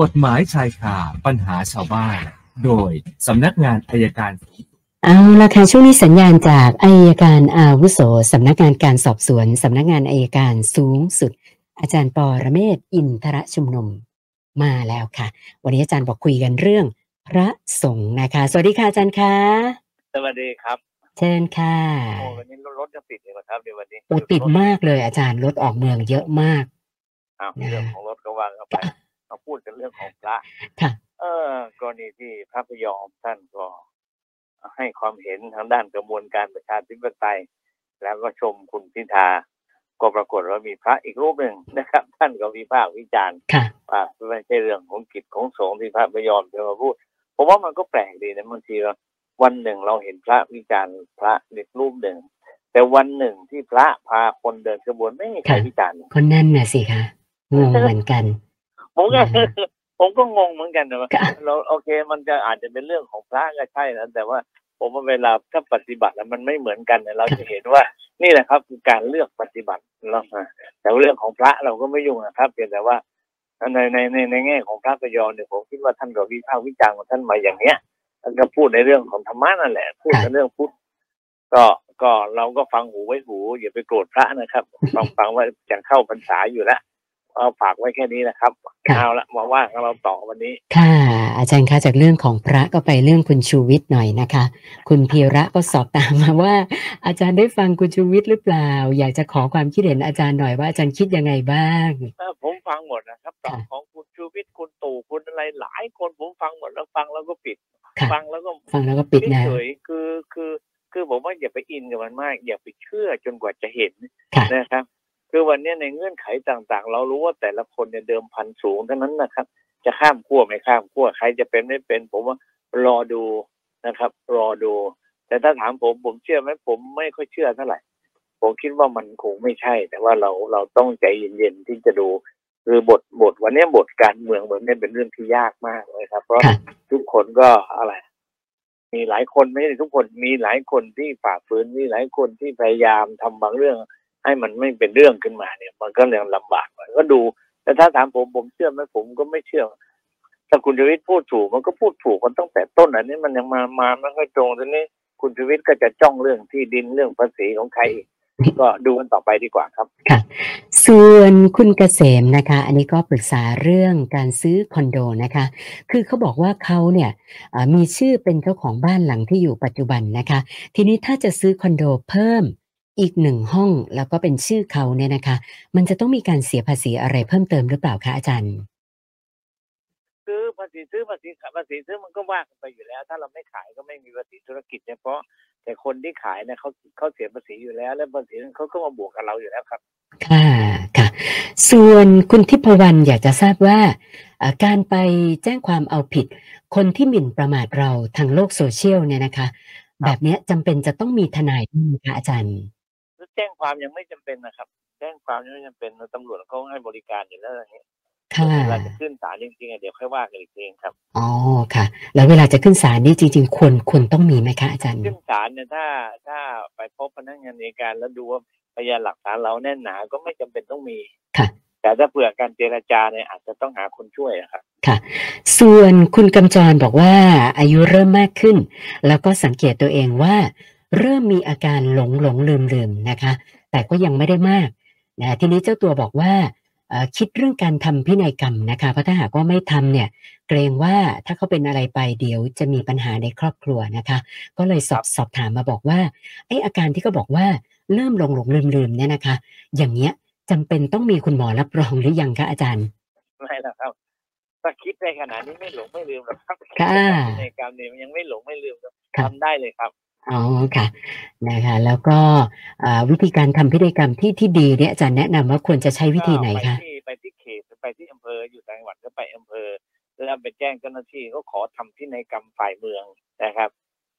กฎหมายชายคาปัญหาชาวบ้าน โดยสำนักงานอัยการสูงสุดเอาละค่ะช่วงนี้สัญญาณจากอัยการอาวุโสสำนักงานการสอบสวนสำนักงานอายการสูงสุด อาจารย์ปอระเมศวร์อินทรชุมนุมมาแล้วค่ะ วันนี้อาจารย์บอกคุยกันเรื่อง พระสงฆ์นะคะ สวัสดีค่ะอาจารย์คะสวัสดีครับ เชิญค่ะโอ้วันนี้รถจะติดเลยครับเดี๋ยววันนี้โอ้ติดมากเลยอาจารย์รถออกเมืองเยอะมากอ้าวนะเรื่องของรถก็วางเข้าไปมา พูดกันเรื่องของพระค่ะเออกรณีที่พระพยอมท่านก็ให้ความเห็นทางด้านกระบวนการประชาธิปไตย แล้วก็ชมคุณพิธา ก็ปรากฏว่ามีพระอีกรูปหนึ่งนะครับ ท่านก็วิพากษ์วิจารณ์ค่ะว่าไม่ใช่เรื่องของกิจของสงฆ์ที่พระพยอมจะมาพูดผมว่ามันก็แปลกดีนะบางทีเราวันหนึ่งเราเห็นพระวิจารณ์พระเด็กรูปหนึ่งแต่วันหนึ่งที่พระพาคนเดินขบวนไม่มีใครค่ะวิจารณ์คนนั่นน่ะสิคะงงเหมือนกัน ผมก็อืมผมก็งงเหมือนกันนะว่าค่ะเราโอเค มันจะอาจจะเป็นเรื่องของพระก็ใช่นะแต่ว่าผมว่าเวลาถ้าปฏิบัติแล้วมันไม่เหมือนกันเนี่ยเราจะเห็นว่า นี่แหละครับคือการเลือกปฏิบัติเราแต่เรื่องของพระเราก็ไม่ยุ่งนะครับเพียงแต่ว่าในในในในแง่ของพระพยอมเนี่ยผมคิดว่าท่านก็วิพากษ์วิจารณ์ของท่านมาอย่างเนี้ยท่านก็พูดในเรื่องของธรรมะนั่นแหละ พูดในเรื่องพุทธก็ก็เราก็ฟังหูไว้หูอย่าไปโกรธพระนะครับ ฟังฟังว่าจะเข้าพรรษาอยู่แล้ว เอาฝากไว้แค่นี้นะครับค่ะเอาละมาว่ากันเราต่อวันนี้ ค่ะ อาจารย์คะจากเรื่องของพระก็ไปเรื่องคุณชูวิทย์หน่อยนะคะ คุณพีระก็สอบตามมาว่า อาจารย์ได้ฟังคุณชูวิทย์หรือเปล่า อยากจะขอความคิดเห็นอาจารย์หน่อยว่าอาจารย์คิดยังไงบ้างเออผมฟังหมดนะครับตอบค่ะของคุณชูวิทย์คุณตู่คุณอะไรหลายคนผมฟังหมดแล้วฟังแล้วก็ปิดค่ะฟังแล้วก็ฟังแล้วก็ปิดนะเฉยๆคือคือคือผมว่าอย่าไปอินกับมันมาก อย่าไปเชื่อจนกว่าจะเห็นค่ะนะครับ คือวันนี้ในเงื่อนไขต่างๆ เรารู้ว่าแต่ละคนเนี่ยเดิมพันสูงทั้งนั้นนะครับ จะข้ามขั้วไม่ข้ามขั้วใครจะเป็นไม่เป็น ผมว่ารอดูนะครับ รอดู แต่ถ้าถามผมผมเชื่อไหมผมไม่ค่อยเชื่อเท่าไหร่ผมคิดว่ามันคงไม่ใช่ แต่ว่าเราเราต้องใจเย็นๆที่จะดูคือบทบทวันนี้บทการเมืองแบบนี้เป็นเรื่องที่ยากมากเลยครับ เพราะค่ะทุกคนก็อะไร มีหลายคนไม่ใช่ทุกคนมีหลายคนที่ฝ่าฝืนมีหลายคนที่พยายามทำบางเรื่อง ให้มันไม่เป็นเรื่องขึ้นมาเนี่ย มันก็ยังลำบากหน่อยก็ดูแต่ถ้าถามผมผมเชื่อไหมผมก็ไม่เชื่อ ถ้าคุณชวิทย์พูดถูกมันก็พูดถูกกันตั้งแต่ต้นอันนี้มันยังมามาไม่ค่อยตรงทีนี้คุณชวิทย์ก็จะจ้องเรื่องที่ดินเรื่องภาษีของใครก็ดูกันต่อไปดีกว่าครับค่ะ ส่วนคุณเกษมนะคะ อันนี้ก็ปรึกษาเรื่องการซื้อคอนโดนะคะ คือเขาบอกว่าเขาเนี่ยมีชื่อเป็นเจ้าของบ้านหลังที่อยู่ปัจจุบันนะคะ ทีนี้ถ้าจะซื้อคอนโดเพิ่ม อีกหนึ่งห้องแล้วก็เป็นชื่อเขาเนี่ยนะคะ มันจะต้องมีการเสียภาษีอะไรเพิ่มเติมหรือเปล่าคะอาจารย์ซื้อภาษีซื้อภาษีขายภาษีซื้อมันก็ว่ากันไปอยู่แล้ว ถ้าเราไม่ขายก็ไม่มีภาษีธุรกิจเฉพาะแต่คนที่ขายเนี่ยเขาเขาเสียภาษีอยู่แล้ว และภาษีนั้นเขาก็มาบวกกับเราอยู่แล้วครับ ค่ะค่ะ ส่วนคุณทิพวรรณอยากจะทราบว่าเอ่อการไปแจ้งความเอาผิด คนที่หมิ่นประมาทเราทางโลกโซเชียลเนี่ยนะคะ แบบเนี้ยจำเป็นจะต้องมีทนายด้วยไหมคะอาจารย์ แจ้งความยังไม่จำเป็นนะครับ แจ้งความยังไม่จำเป็นตำรวจเขาให้บริการอยู่แล้วอย่างนี้ค่ะเวลาจะขึ้นศาลจริงๆอะเดี๋ยวค่อยว่ากันอีกทีครับอ๋อค่ะ แล้วเวลาจะขึ้นศาลนี่จริง ๆควรควรต้องมีไหมคะอาจารย์ขึ้นศาลเนี่ยถ้าถ้าไปพบพนักงานในการแล้วดูว่าพยานหลักฐานเราแน่นหนาก็ไม่จำเป็นต้องมีค่ะ แต่ถ้าเผื่อการเจรจาเนี่ยอาจจะต้องหาคนช่วยอะครับค่ะ ส่วนคุณกำจรบอกว่าอายุเริ่มมากขึ้น แล้วก็สังเกตตัวเองว่า เริ่มมีอาการหลงหลงลืมลืมนะคะ แต่ก็ยังไม่ได้มากนะทีนี้เจ้าตัวบอกว่าเอ่อคิดเรื่องการทำพินัยกรรมนะคะ เพราะถ้าหากว่าไม่ทำเนี่ย เกรงว่าถ้าเขาเป็นอะไรไปเดี๋ยวจะมีปัญหาในครอบครัวนะคะ ก็เลยสอบสอบถามมาบอกว่าไอ้อาการที่เขาบอกว่าเริ่มหลงหลงลืมลืมเนี่ยนะคะ อย่างเงี้ยจำเป็นต้องมีคุณหมอรับรองหรือยังคะอาจารย์ไม่หรอกครับถ้าคิดในขนาดนี้ไม่หลงไม่ลืมหรอกครับค่ะในกรรมเนี่ยมันยังไม่หลงไม่ลืมครับค่ะทำได้เลยครับ อ๋อค่ะนะคะแล้วก็อ่าวิธีการทำพิธีกรรมที่ที่ดีเนี่ยอาจารย์แนะนำว่าควรจะใช้วิธีไหนคะไปที่ไปที่เขตไปที่อำเภออยู่ต่างจังหวัดก็ไปอำเภอแล้วไปแจ้งเจ้าหน้าที่ก็ขอทำพินัยกรรมฝ่ายเมืองนะครับ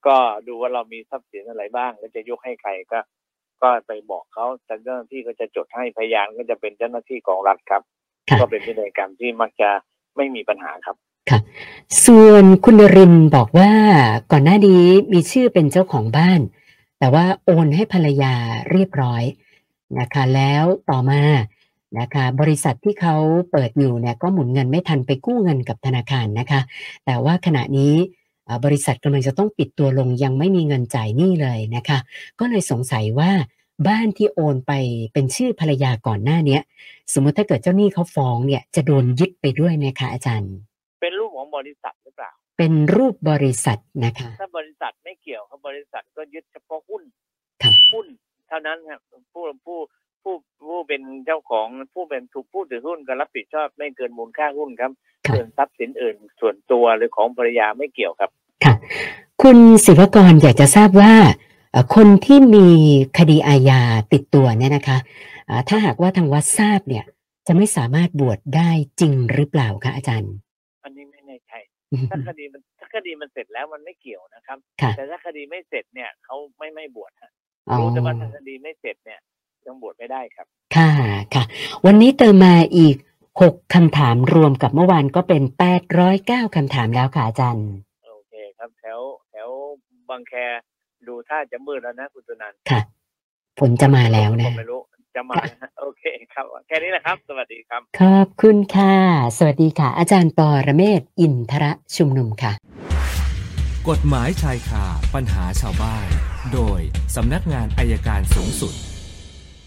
ก็ดูว่าเรามีทรัพย์สินอะไรบ้างแล้วจะยกให้ใครก็ ก็ไปบอกเขาแต่เจ้าหน้าที่ก็จะจดให้พยานก็จะเป็นเจ้าหน้าที่ของรัฐครับค่ะก็เป็นพินัยกรรมที่มักจะไม่มีปัญหาครับ ค่ะ ส่วนคุณนรินบอกว่าก่อนหน้านี้มีชื่อเป็นเจ้าของบ้าน แต่ว่าโอนให้ภรรยาเรียบร้อยนะคะ แล้วต่อมานะคะบริษัทที่เขาเปิดอยู่เนี่ยก็หมุนเงินไม่ทันไปกู้เงินกับธนาคารนะคะ แต่ว่าขณะนี้บริษัทกำลังจะต้องปิดตัวลงยังไม่มีเงินจ่ายหนี้เลยนะคะ ก็เลยสงสัยว่าบ้านที่โอนไปเป็นชื่อภรรยาก่อนหน้าเนี้ย สมมติถ้าเกิดเจ้าหนี้เขาฟ้องเนี่ยจะโดนยึดไปด้วยไหมคะอาจารย์ บริษัทหรือเปล่า เป็นรูปบริษัทนะคะ ถ้าบริษัทไม่เกี่ยวครับบริษัทก็ยึดเฉพาะหุ้นครับหุ้น เท่านั้นครับผู้ผู้ผู้ผู้เป็นเจ้าของผู้เป็นถูกผู้ถือหุ้นก็รับผิดชอบไม่เกินมูลค่าหุ้นครับครับส่วนทรัพย์สินอื่นส่วนตัวหรือของภรรยาไม่เกี่ยวครับ ค่ะ คุณศิวกรอยากจะทราบว่าเอ่อคนที่มีคดีอาญาติดตัวเนี่ยนะคะอ่าถ้าหากว่าทางวัดทราบเนี่ย จะไม่สามารถบวชได้จริงหรือเปล่าคะอาจารย์ อันนี้ไม่แน่ใจ ถ้าคดีมันถ้าคดีมันเสร็จแล้วมันไม่เกี่ยวนะครับค่ะแต่ถ้าคดีไม่เสร็จเนี่ยเขาไม่ไม่บวชฮะอ๋อรู้แต่ว่าถ้าคดีไม่เสร็จเนี่ยยังบวชไม่ได้ครับ ค่ะค่ะ วันนี้เติมมาอีกหกคำถามรวมกับเมื่อวานก็เป็นแปดร้อยเก้าคำถามแล้วค่ะอาจารย์โอเคครับแถวแถวบางแคดูท่าจะมืดแล้วนะคุณตุนันท์ค่ะฝนจะมาแล้วผนะมไม่รู้ จะมานะฮะโอเคครับแค่นี้แหละครับ สวัสดีครับ ขอบคุณค่ะ สวัสดีค่ะ อาจารย์ปอระเมศวร์อินทระชุมนุมค่ะ กฎหมายชายคาปัญหาชาวบ้าน โดยสำนักงานอายการสูงสุด